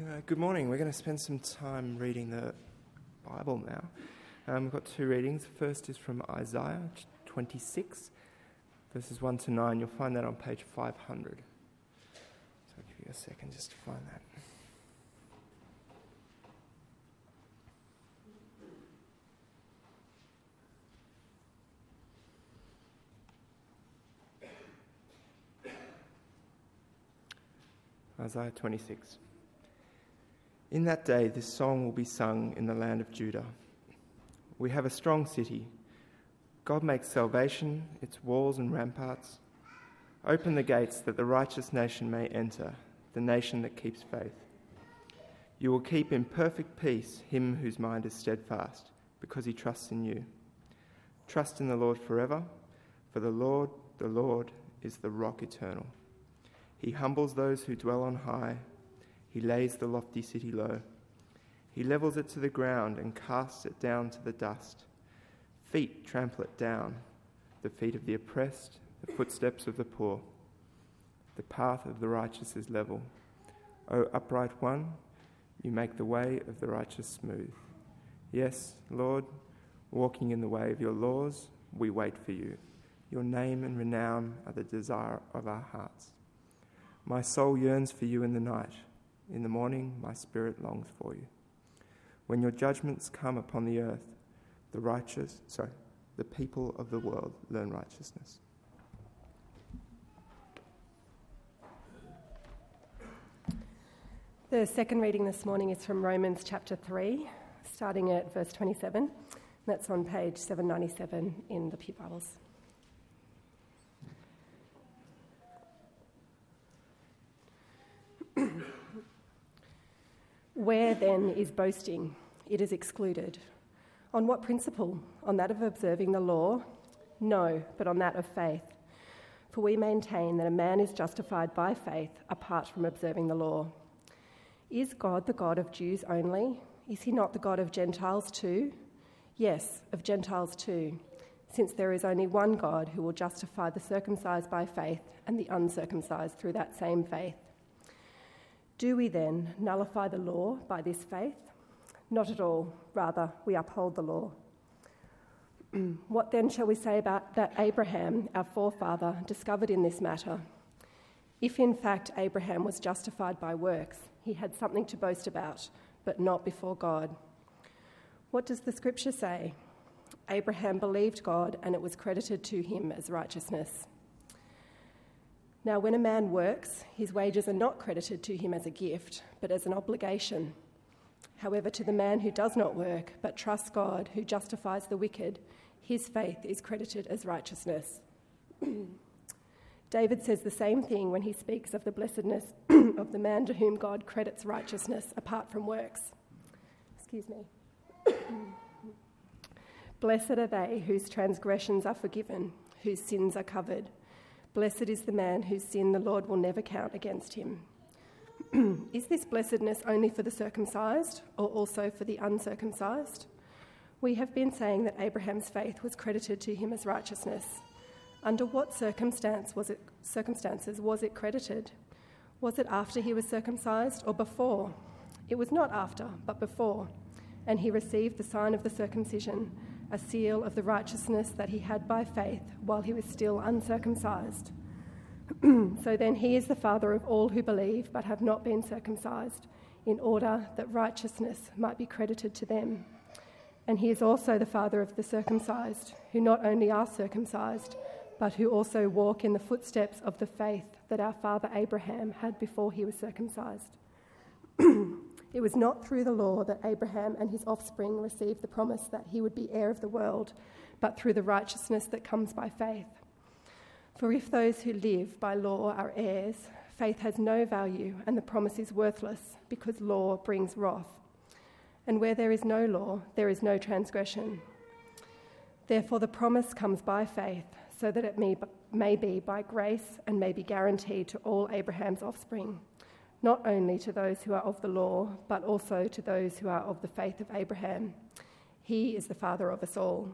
Uh, good morning. We're going to spend some time reading the Bible now. Um, we've got two readings. The first is from Isaiah 26, verses 1 to 9. You'll find that on page 500. So I'll give you a second just to find that. Isaiah 26. In that day, this song will be sung in the land of Judah. We have a strong city. God makes salvation its walls and ramparts. Open the gates that the righteous nation may enter, the nation that keeps faith. You will keep in perfect peace him whose mind is steadfast, because he trusts in you. Trust in the Lord forever, for the Lord, the Lord, is the rock eternal. He humbles those who dwell on high. He lays the lofty city low. He levels it to the ground and casts it down to the dust. Feet trample it down, the feet of the oppressed, the footsteps of the poor. The path of the righteous is level. O upright one, you make the way of the righteous smooth. Yes, Lord, walking in the way of your laws, we wait for you. Your name and renown are the desire of our hearts. My soul yearns for you in the night. In the morning, my spirit longs for you. When your judgments come upon the earth, the righteous, sorry, the people of the world learn righteousness. The second reading this morning is from Romans chapter 3, starting at verse 27. That's on page 797 in the Pew Bibles. Where then is boasting? It is excluded. On what principle? On that of observing the law? No, but on that of faith. For we maintain that a man is justified by faith apart from observing the law. Is God the God of Jews only? Is he not the God of Gentiles too? Yes, of Gentiles too, since there is only one God who will justify the circumcised by faith and the uncircumcised through that same faith. Do we then nullify the law by this faith? Not at all. Rather, we uphold the law. what then shall we say about that Abraham, our forefather, discovered in this matter? If in fact Abraham was justified by works, he had something to boast about, but not before God. What does the scripture say? Abraham believed God, and it was credited to him as righteousness. Now, when a man works, his wages are not credited to him as a gift, but as an obligation. However, to the man who does not work, but trusts God, who justifies the wicked, his faith is credited as righteousness. David says the same thing when he speaks of the blessedness of the man to whom God credits righteousness apart from works. Excuse me. Blessed are they whose transgressions are forgiven, whose sins are covered. Blessed is the man whose sin the Lord will never count against him. is this blessedness only for the circumcised or also for the uncircumcised? We have been saying that Abraham's faith was credited to him as righteousness. Under what circumstance was it, circumstances was it credited? Was it after he was circumcised or before? It was not after, but before. And he received the sign of the circumcision a seal of the righteousness that he had by faith while he was still uncircumcised. so then he is the father of all who believe but have not been circumcised, in order that righteousness might be credited to them. And he is also the father of the circumcised, who not only are circumcised, but who also walk in the footsteps of the faith that our father Abraham had before he was circumcised. It was not through the law that Abraham and his offspring received the promise that he would be heir of the world, but through the righteousness that comes by faith. For if those who live by law are heirs, faith has no value and the promise is worthless because law brings wrath. And where there is no law, there is no transgression. Therefore, the promise comes by faith, so that it may, be by grace and may be guaranteed to all Abraham's offspring not only to those who are of the law, but also to those who are of the faith of Abraham. He is the father of us all.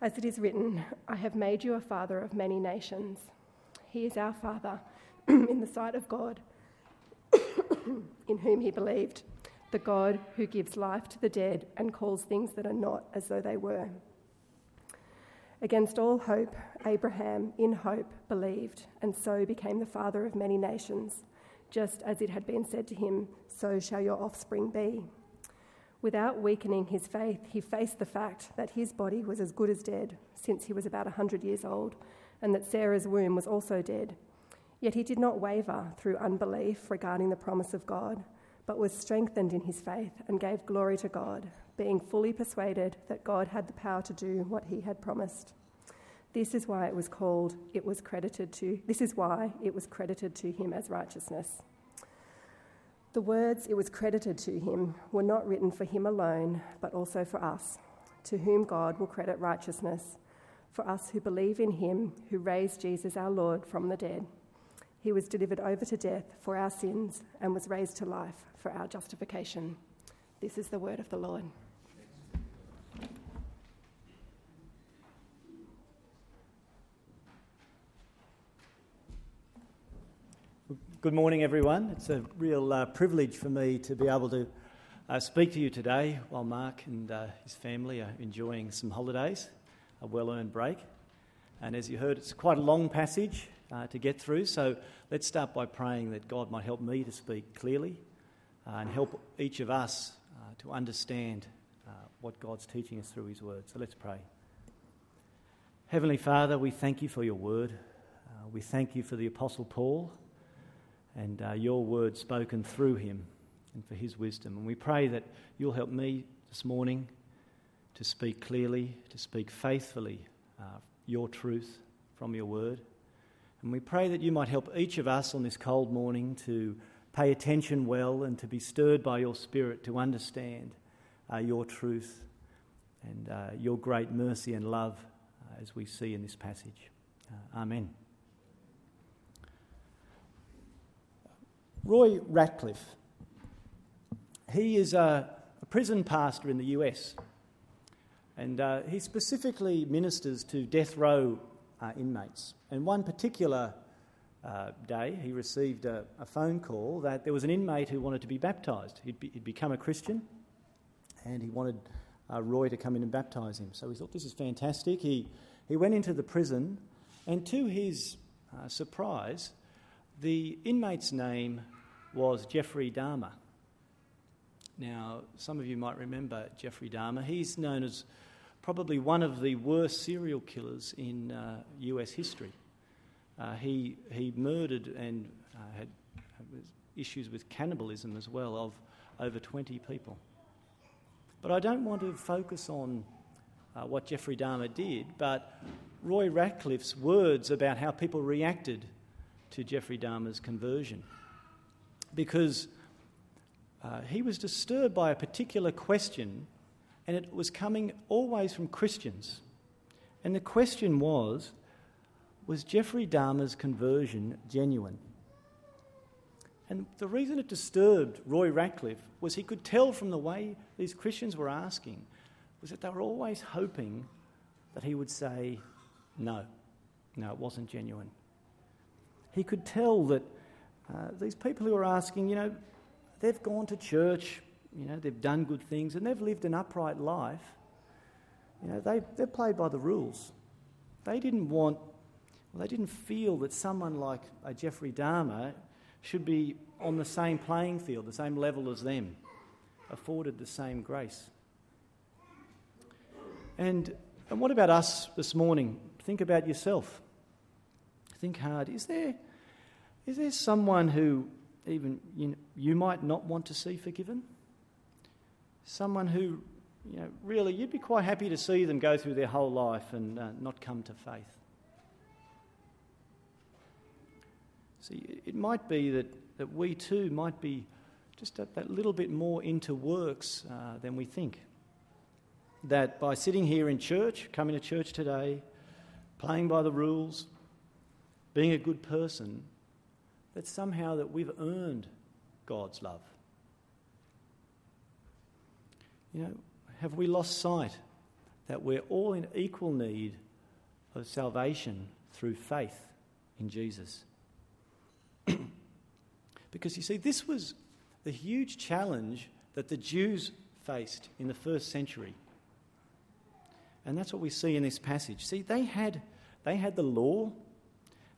As it is written, I have made you a father of many nations. He is our father in the sight of God. in whom he believed, the God who gives life to the dead and calls things that are not as though they were. Against all hope, Abraham, in hope, believed, and so became the father of many nations, just as it had been said to him, So shall your offspring be. Without weakening his faith, he faced the fact that his body was as good as dead, since he was about a 100 years old, and that Sarah's womb was also dead. Yet he did not waver through unbelief regarding the promise of God, but was strengthened in his faith and gave glory to God, being fully persuaded that God had the power to do what he had promised. This is why it was called, it was credited to, this is why it was credited to him as righteousness. The words it was credited to him were not written for him alone, but also for us, to whom God will credit righteousness, for us who believe in him who raised Jesus our Lord from the dead. He was delivered over to death for our sins and was raised to life for our justification. This is the word of the Lord. Good morning, everyone. It's a real uh, privilege for me to be able to uh, speak to you today while Mark and uh, his family are enjoying some holidays, a well earned break. And as you heard, it's quite a long passage, uh, to get through. So let's start by praying that God might help me to speak clearly uh, and help each of us uh, to understand what God's teaching us through His Word. So let's pray. Heavenly Father, we thank you for your Word. We thank you for the Apostle Paul and uh, your Word spoken through him and for his wisdom. And we pray that you'll help me this morning to speak clearly, to speak faithfully your truth from your Word. And we pray that you might help each of us on this cold morning to pay attention well and to be stirred by your Spirit to understand uh, your truth and uh, your great mercy and love uh, as we see in this passage. Uh, amen. Roy Ratcliff. He is a, a prison pastor in the US, and uh, he specifically ministers to death row uh, inmates. And one particular uh, day, he received a, a, phone call that there was an inmate who wanted to be baptised. He'd, be, he'd become a Christian and he wanted uh, Roy to come in and baptise him. So he thought, this is fantastic. He, he went into the prison, and to his uh, surprise, the inmate's name was Jeffrey Dahmer. Now, some of you might remember Jeffrey Dahmer. He's known as probably one of the worst serial killers in uh, US history. Uh, he, he murdered and uh, had issues with cannibalism as well of over 20 people. But I don't want to focus on uh, what Jeffrey Dahmer did, but Roy Ratcliff's words about how people reacted to Jeffrey Dahmer's conversion. Because uh, he was disturbed by a particular question and it was coming always from Christians. And the question was was Jeffrey Dahmer's conversion genuine? And the reason it disturbed Roy Ratcliff was he could tell from the way these Christians were asking was that they were always hoping that he would say, no, no, it wasn't genuine. He could tell that uh, these people who are asking, you know, they've gone to church, you know, they've done good things and they've lived an upright life. You know, they, they played by the rules. They didn't want, well, they didn't feel that someone like a Jeffrey Dahmer should be on the same playing field, the same level as them, afforded the same grace. And, and what about us this morning? Think about yourself. Think hard. Is there, is there someone who even you, you might not want to see forgiven? someone who, you know, really you'd be quite happy to see them go through their whole life and uh, not come to faith. See, it might be that, that we too might be just that, that little bit more into works uh, than we think. That by sitting here in church, coming to church today, playing by the rules, being a good person, that somehow that we've earned God's love. You know, have we lost sight that we're all in equal need of salvation through faith in Jesus? because you see, this was, the huge challenge that the Jews faced in the first century. And that's what we see in this passage. See, they had, they had the law,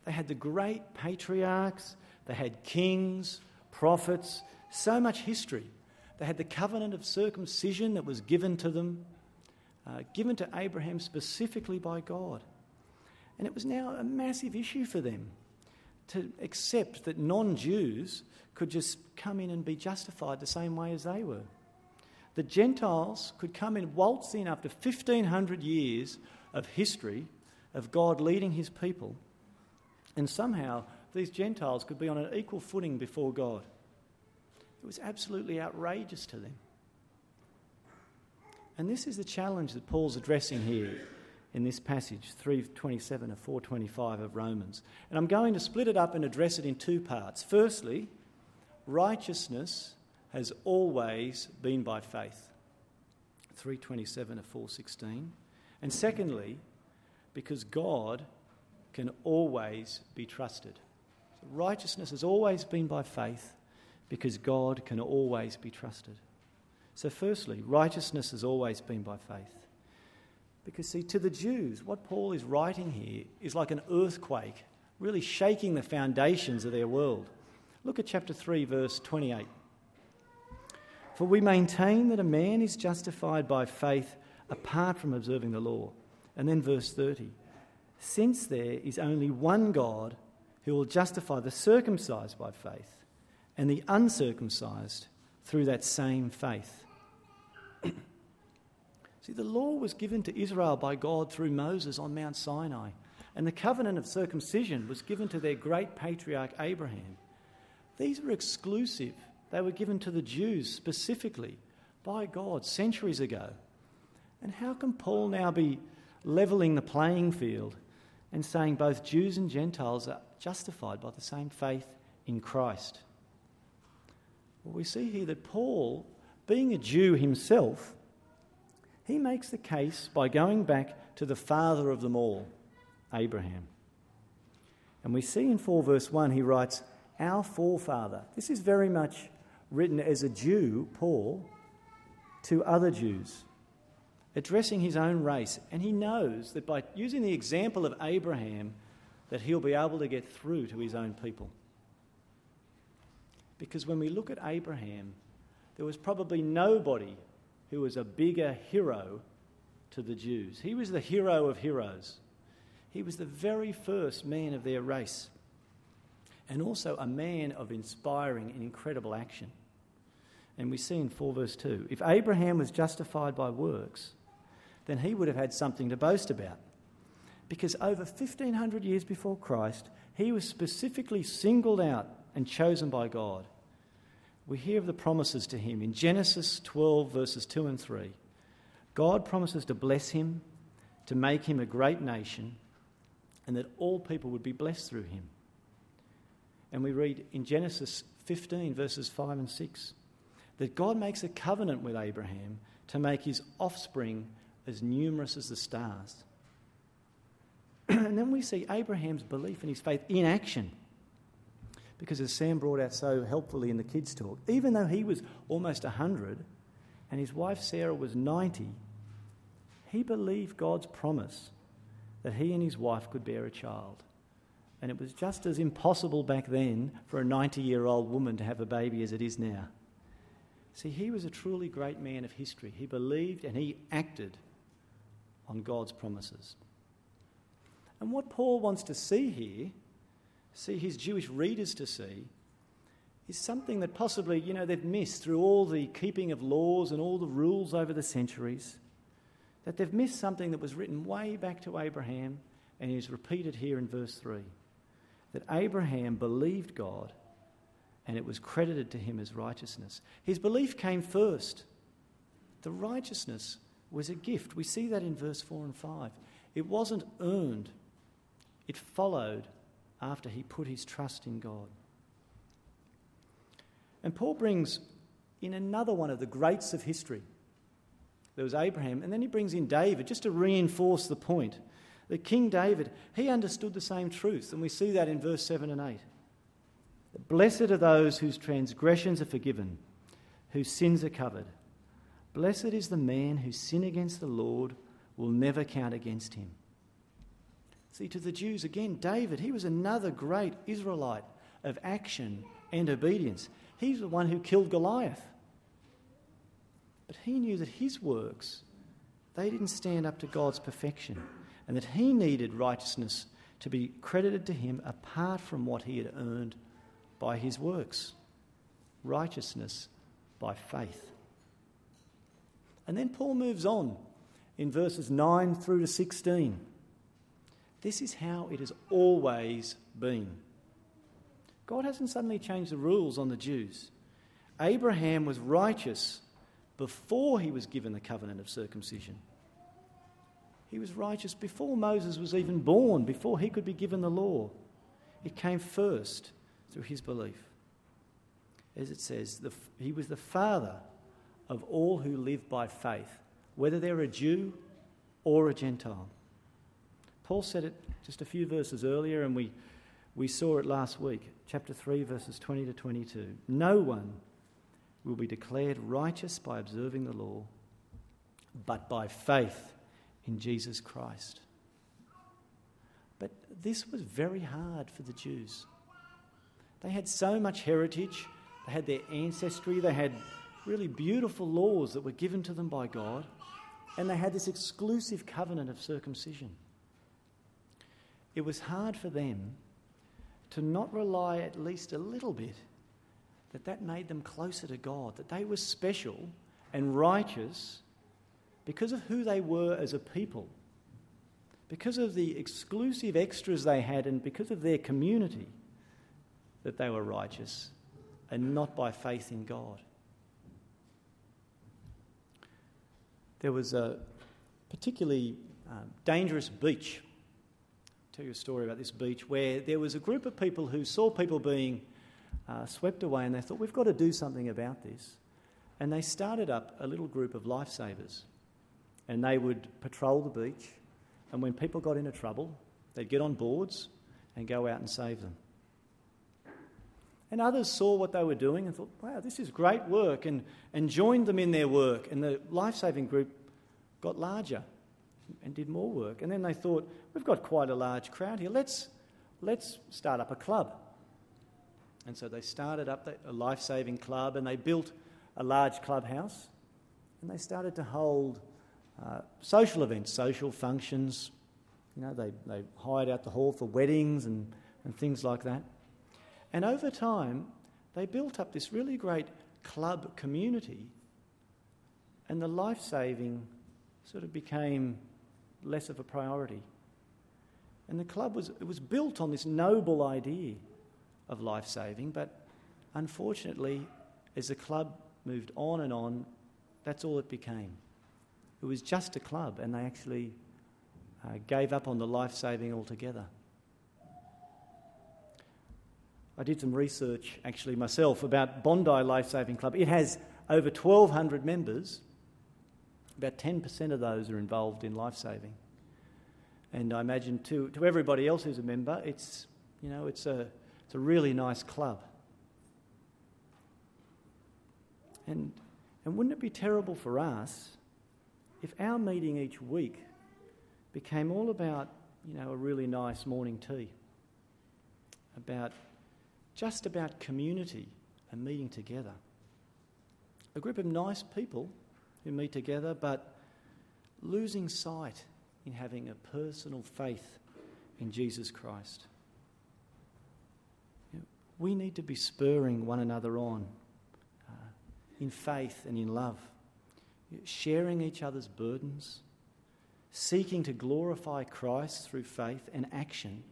they had the great patriarchs, they had kings, prophets, so much history. They had the covenant of circumcision that was given to them, uh, given to Abraham specifically by God. And it was now a massive issue for them to accept that non Jews could just come in and be justified the same way as they were. The Gentiles could come in, waltz in after 1500 years of history of God leading his people, and somehow these Gentiles could be on an equal footing before God. It was absolutely outrageous to them. And this is the challenge that Paul's addressing here in this passage, 327 or 425 of Romans. And I'm going to split it up and address it in two parts. Firstly, righteousness has always been by faith. 327 or 416. And secondly, because God can always be trusted. Righteousness has always been by faith because God can always be trusted. So, firstly, righteousness has always been by faith. Because, see, to the Jews, what Paul is writing here is like an earthquake, really shaking the foundations of their world. Look at chapter 3, verse 28. For we maintain that a man is justified by faith apart from observing the law. And then verse 30. Since there is only one God who will justify the circumcised by faith and the uncircumcised through that same faith. See, the law was given to Israel by God through Moses on Mount Sinai, and the covenant of circumcision was given to their great patriarch Abraham. These were exclusive, they were given to the Jews specifically by God centuries ago. And how can Paul now be levelling the playing field and saying both Jews and Gentiles are justified by the same faith in Christ? Well, we see here that Paul, being a Jew himself, he makes the case by going back to the father of them all, Abraham. And we see in 4 verse 1, he writes, Our forefather. This is very much written as a Jew, Paul, to other Jews, addressing his own race. And he knows that by using the example of Abraham, that he'll be able to get through to his own people. Because when we look at Abraham, there was probably nobody who was a bigger hero to the Jews. He was the hero of heroes. He was the very first man of their race, and also a man of inspiring and incredible action. And we see in 4 verse 2 if Abraham was justified by works, then he would have had something to boast about. Because over 1500 years before Christ, he was specifically singled out and chosen by God we hear of the promises to him in Genesis 12, verses 2 and 3. God promises to bless him, to make him a great nation, and that all people would be blessed through him. And we read in Genesis 15, verses 5 and 6, that God makes a covenant with Abraham to make his offspring as numerous as the stars. and then we see Abraham's belief and his faith in action. Because as Sam brought out so helpfully in the kids' talk, even though he was almost 100 and his wife Sarah was 90, he believed God's promise that he and his wife could bear a child. And it was just as impossible back then for a 90 year old woman to have a baby as it is now. See, he was a truly great man of history. He believed and he acted on God's promises. And what Paul wants to see here see his Jewish readers to see is something that possibly, you know, they've missed through all the keeping of laws and all the rules over the centuries. That they've missed something that was written way back to Abraham and is repeated here in verse 3. That Abraham believed God and it was credited to him as righteousness. His belief came first. The righteousness was a gift. We see that in verse 4 and 5. It wasn't earned, it followed after he put his trust in God. And Paul brings in another one of the greats of history. There was Abraham, and then he brings in David just to reinforce the point that King David, he understood the same truth, and we see that in verse 7 and 8. Blessed are those whose transgressions are forgiven, whose sins are covered. Blessed is the man whose sin against the Lord will never count against him. See, to the Jews, again, David, he was another great Israelite of action and obedience. He's the one who killed Goliath. But he knew that his works, they didn't stand up to God's perfection, and that he needed righteousness to be credited to him apart from what he had earned by his works. Righteousness by faith. And then Paul moves on in verses 9 through to 16. This is how it has always been. God hasn't suddenly changed the rules on the Jews. Abraham was righteous before he was given the covenant of circumcision. He was righteous before Moses was even born, before he could be given the law. It came first through his belief. As it says, the, he was the father of all who live by faith, whether they're a Jew or a Gentile. Paul said it just a few verses earlier, and we, we saw it last week, chapter 3, verses 20 to 22. No one will be declared righteous by observing the law, but by faith in Jesus Christ. But this was very hard for the Jews. They had so much heritage, they had their ancestry, they had really beautiful laws that were given to them by God, and they had this exclusive covenant of circumcision. It was hard for them to not rely at least a little bit that that made them closer to God, that they were special and righteous because of who they were as a people, because of the exclusive extras they had, and because of their community, that they were righteous and not by faith in God. There was a particularly um, dangerous beach. I'll tell you a story about this beach where there was a group of people who saw people being uh, swept away and they thought, we've got to do something about this. And they started up a little group of lifesavers and they would patrol the beach. And when people got into trouble, they'd get on boards and go out and save them. And others saw what they were doing and thought, wow, this is great work, and, and joined them in their work. And the life saving group got larger and did more work. And then they thought, we've got quite a large crowd here, let's, let's start up a club. And so they started up a life saving club and they built a large clubhouse and they started to hold uh, social events, social functions. You know, they, they hired out the hall for weddings and, and things like that. And over time, they built up this really great club community, and the life saving sort of became less of a priority. And the club was, it was built on this noble idea of life saving, but unfortunately, as the club moved on and on, that's all it became. It was just a club, and they actually uh, gave up on the life saving altogether. I did some research actually myself about Bondi Life Saving Club. It has over 1,200 members. About 10% of those are involved in life saving. And I imagine to, to everybody else who's a member, it's, you know, it's, a, it's a really nice club. And, and wouldn't it be terrible for us if our meeting each week became all about, you know, a really nice morning tea, about just about community and meeting together. A group of nice people who meet together, but losing sight in having a personal faith in Jesus Christ. We need to be spurring one another on uh, in faith and in love, sharing each other's burdens, seeking to glorify Christ through faith and action,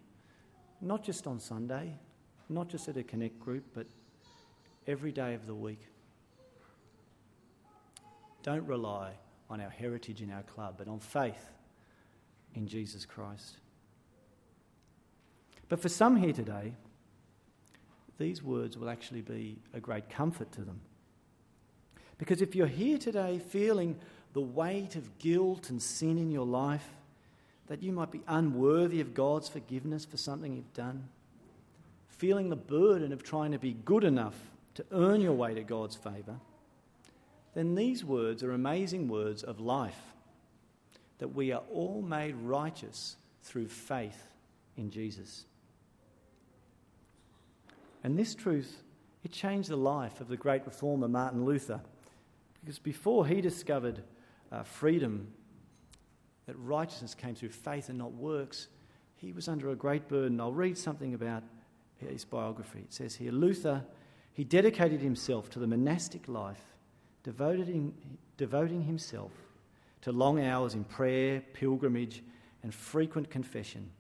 not just on Sunday, not just at a connect group, but every day of the week. Don't rely on our heritage in our club, but on faith in Jesus Christ. But for some here today, these words will actually be a great comfort to them. Because if you're here today feeling the weight of guilt and sin in your life, that you might be unworthy of God's forgiveness for something you've done, feeling the burden of trying to be good enough to earn your way to God's favour, then these words are amazing words of life that we are all made righteous through faith in Jesus. And this truth, it changed the life of the great reformer Martin Luther. Because before he discovered uh, freedom, that righteousness came through faith and not works, he was under a great burden. I'll read something about his biography. It says here Luther, he dedicated himself to the monastic life, devoting, devoting himself to long hours in prayer, pilgrimage, and frequent confession.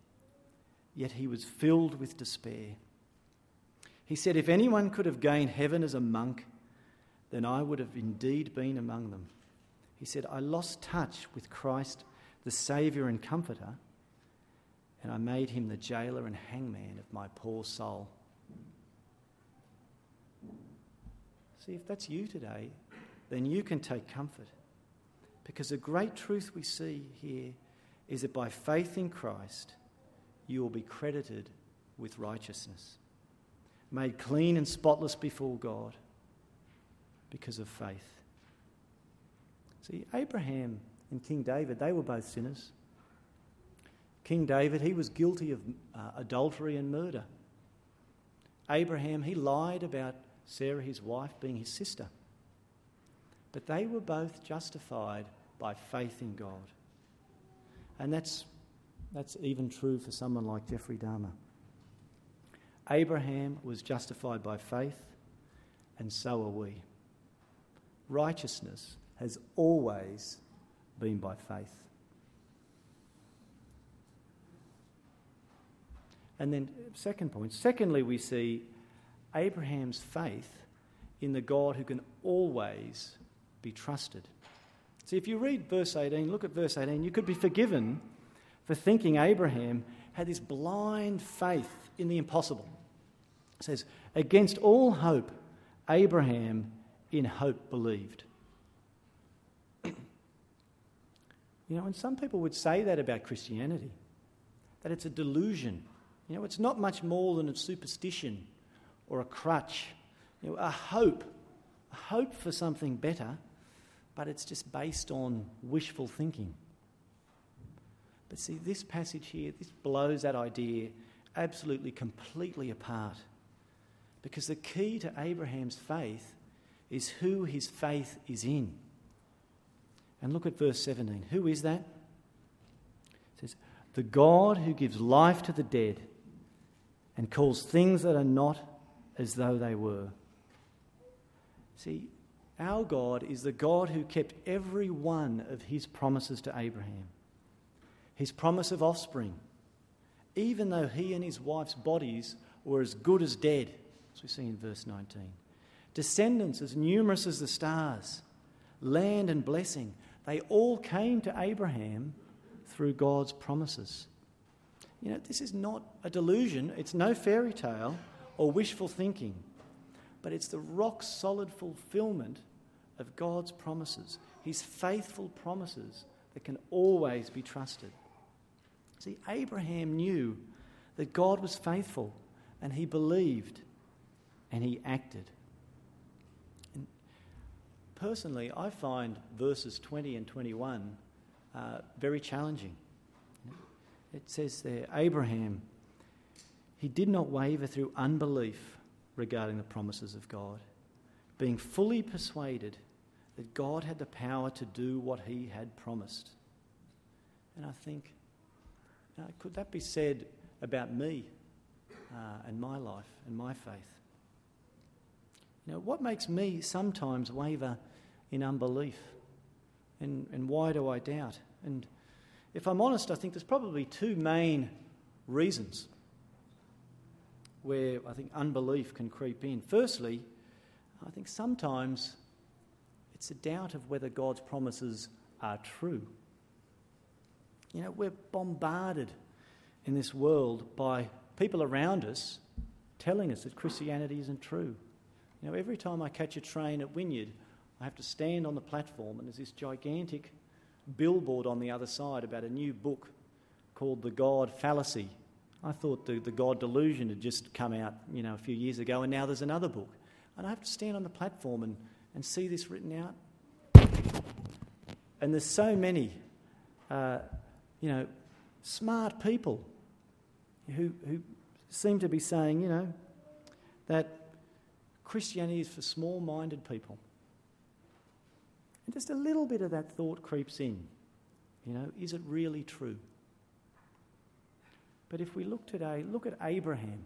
Yet he was filled with despair. He said, If anyone could have gained heaven as a monk, then I would have indeed been among them. He said, I lost touch with Christ, the Saviour and Comforter, and I made him the jailer and hangman of my poor soul. See, if that's you today, then you can take comfort. Because the great truth we see here is that by faith in Christ, you will be credited with righteousness, made clean and spotless before God because of faith. See, Abraham and King David, they were both sinners. King David, he was guilty of uh, adultery and murder. Abraham, he lied about Sarah, his wife, being his sister. But they were both justified by faith in God. And that's, that's even true for someone like Jeffrey Dahmer. Abraham was justified by faith, and so are we. Righteousness has always been by faith. And then, second point, secondly, we see Abraham's faith in the God who can always be trusted. See, if you read verse 18, look at verse 18, you could be forgiven for thinking Abraham had this blind faith in the impossible. It says, Against all hope, Abraham in hope believed. you know, and some people would say that about Christianity, that it's a delusion. You know, it's not much more than a superstition or a crutch, you know, a hope, a hope for something better but it's just based on wishful thinking. But see, this passage here, this blows that idea absolutely completely apart. Because the key to Abraham's faith is who his faith is in. And look at verse 17. Who is that? It says, The God who gives life to the dead and calls things that are not as though they were. See, our God is the God who kept every one of his promises to Abraham. His promise of offspring, even though he and his wife's bodies were as good as dead, as we see in verse 19. Descendants as numerous as the stars, land and blessing, they all came to Abraham through God's promises. You know, this is not a delusion, it's no fairy tale or wishful thinking but it's the rock solid fulfillment of God's promises, His faithful promises that can always be trusted. See, Abraham knew that God was faithful and he believed and he acted. And personally, I find verses 20 and 21 uh, very challenging. It says there, Abraham, he did not waver through unbelief regarding the promises of God, being fully persuaded that God had the power to do what he had promised. And I think, could that be said about me uh, and my life and my faith? You know, what makes me sometimes waver in unbelief? And, and why do I doubt? And if I'm honest, I think there's probably two main reasons where I think unbelief can creep in. Firstly, I think sometimes it's a doubt of whether God's promises are true. You know, we're bombarded in this world by people around us telling us that Christianity isn't true. You know, every time I catch a train at Wynyard, I have to stand on the platform and there's this gigantic billboard on the other side about a new book called The God Fallacy I thought the, the God Delusion had just come out, you know, a few years ago, and now there's another book. And I have to stand on the platform and, and see this written out. And there's so many, uh, you know, smart people who, who seem to be saying, you know, that Christianity is for small minded people. And just a little bit of that thought creeps in. You know, is it really true? But if we look today, look at Abraham.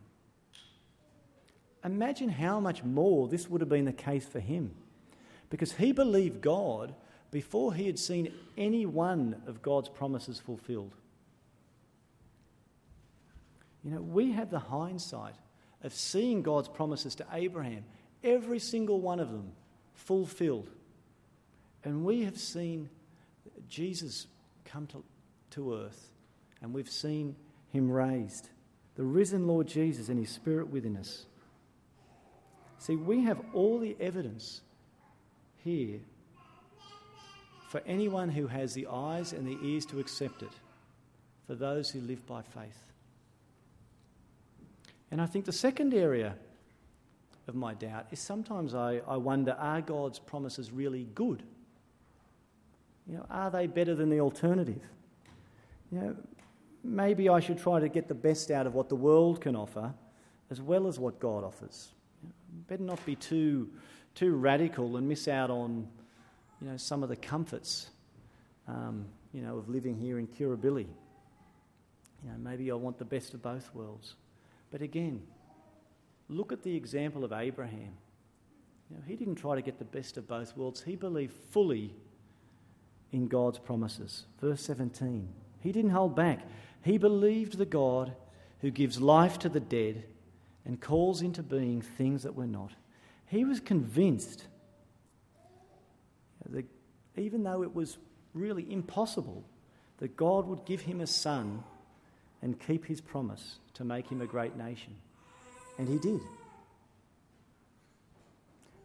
Imagine how much more this would have been the case for him. Because he believed God before he had seen any one of God's promises fulfilled. You know, we have the hindsight of seeing God's promises to Abraham, every single one of them fulfilled. And we have seen Jesus come to, to earth, and we've seen him raised. The risen Lord Jesus and his Spirit within us. See, we have all the evidence here for anyone who has the eyes and the ears to accept it, for those who live by faith. And I think the second area of my doubt is sometimes I, I wonder are God's promises really good? You know, are they better than the alternative? You know, maybe I should try to get the best out of what the world can offer as well as what God offers. You know, better not be too, too radical and miss out on you know, some of the comforts um, you know, of living here in Kirribilli. You know, maybe I want the best of both worlds. But again, look at the example of Abraham. You know, he didn't try to get the best of both worlds. He believed fully in God's promises. Verse 17. He didn't hold back. He believed the God who gives life to the dead and calls into being things that were not. He was convinced that even though it was really impossible, that God would give him a son and keep his promise to make him a great nation. And he did.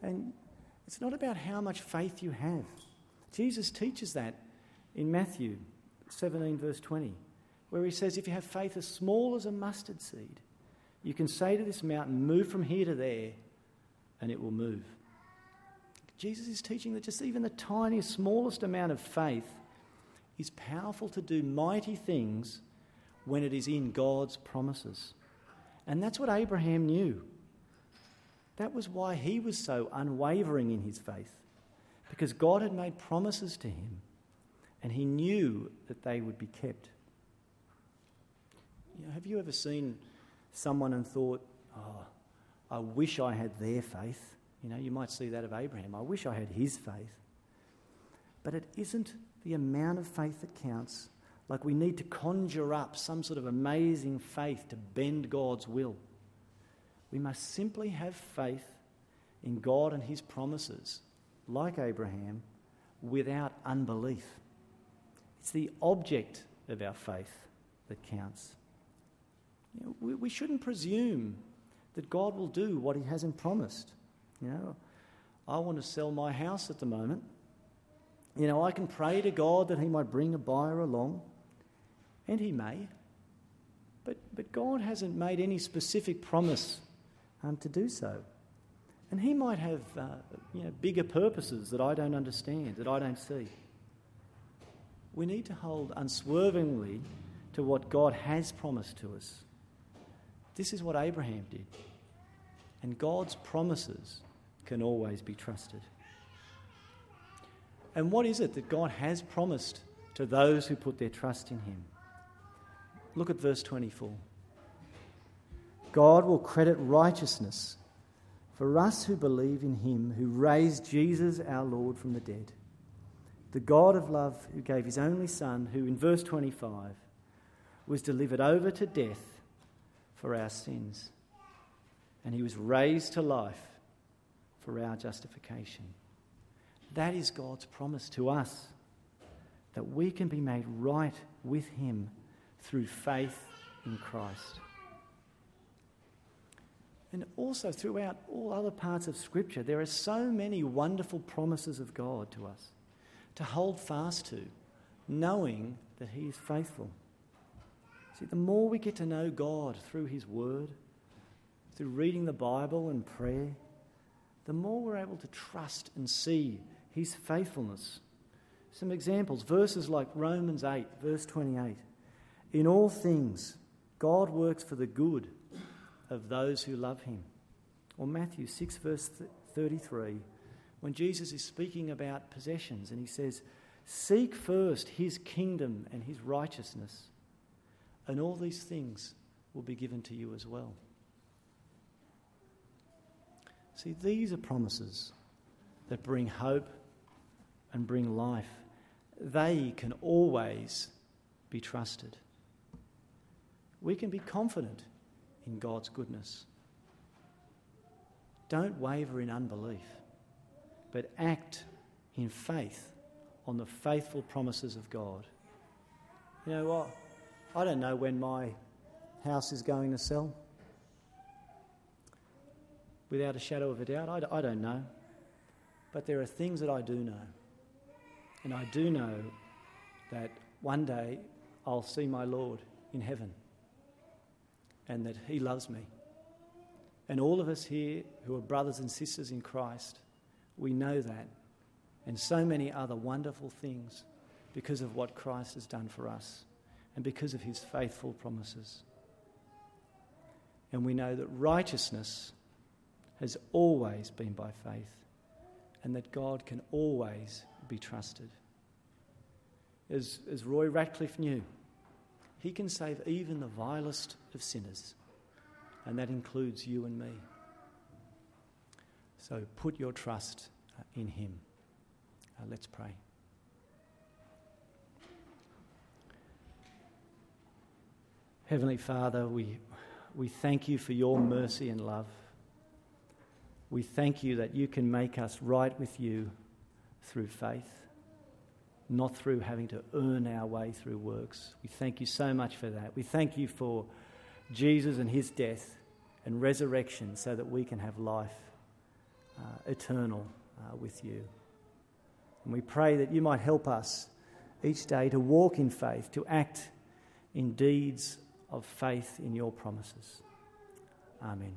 And it's not about how much faith you have. Jesus teaches that in Matthew 17, verse 20, where he says, If you have faith as small as a mustard seed, you can say to this mountain, Move from here to there, and it will move. Jesus is teaching that just even the tiniest, smallest amount of faith is powerful to do mighty things when it is in God's promises. And that's what Abraham knew. That was why he was so unwavering in his faith, because God had made promises to him, and he knew that they would be kept. You know, have you ever seen someone and thought, oh, I wish I had their faith? You know, you might see that of Abraham. I wish I had his faith. But it isn't the amount of faith that counts, like we need to conjure up some sort of amazing faith to bend God's will. We must simply have faith in God and His promises, like Abraham, without unbelief. It's the object of our faith that counts. You know, we, we shouldn't presume that God will do what He hasn't promised. You know, I want to sell my house at the moment. You know, I can pray to God that He might bring a buyer along. And he may. But, but God hasn't made any specific promise um, to do so. And he might have uh, you know, bigger purposes that I don't understand, that I don't see. We need to hold unswervingly to what God has promised to us. This is what Abraham did. And God's promises can always be trusted. And what is it that God has promised to those who put their trust in Him? Look at verse 24. God will credit righteousness for us who believe in him who raised Jesus our Lord from the dead. The God of love who gave his only Son, who in verse 25 was delivered over to death for our sins, and he was raised to life for our justification. That is God's promise to us that we can be made right with him through faith in Christ. And also throughout all other parts of Scripture, there are so many wonderful promises of God to us to hold fast to, knowing that He is faithful. See, the more we get to know God through His Word, through reading the Bible and prayer, the more we're able to trust and see His faithfulness. Some examples verses like Romans 8, verse 28. In all things, God works for the good of those who love Him. Or Matthew 6, verse 33, when Jesus is speaking about possessions and He says, Seek first His kingdom and His righteousness, and all these things will be given to you as well. See, these are promises that bring hope and bring life. They can always be trusted. We can be confident in God's goodness. Don't waver in unbelief, but act in faith on the faithful promises of God. You know what? I don't know when my house is going to sell without a shadow of a doubt? I, I don't know. But there are things that I do know. And I do know that one day I'll see my Lord in heaven and that He loves me. And all of us here who are brothers and sisters in Christ, we know that. And so many other wonderful things because of what Christ has done for us and because of His faithful promises. And we know that righteousness has always been by faith, and that God can always be trusted. As, as Roy Ratcliff knew, he can save even the vilest of sinners, and that includes you and me. So put your trust uh, in him. Uh, let's pray. Heavenly Father, we, we thank you for your mercy and love. We thank you that you can make us right with you through faith, not through having to earn our way through works. We thank you so much for that. We thank you for Jesus and his death and resurrection so that we can have life uh, eternal uh, with you. And we pray that you might help us each day to walk in faith, to act in deeds of faith in your promises. Amen.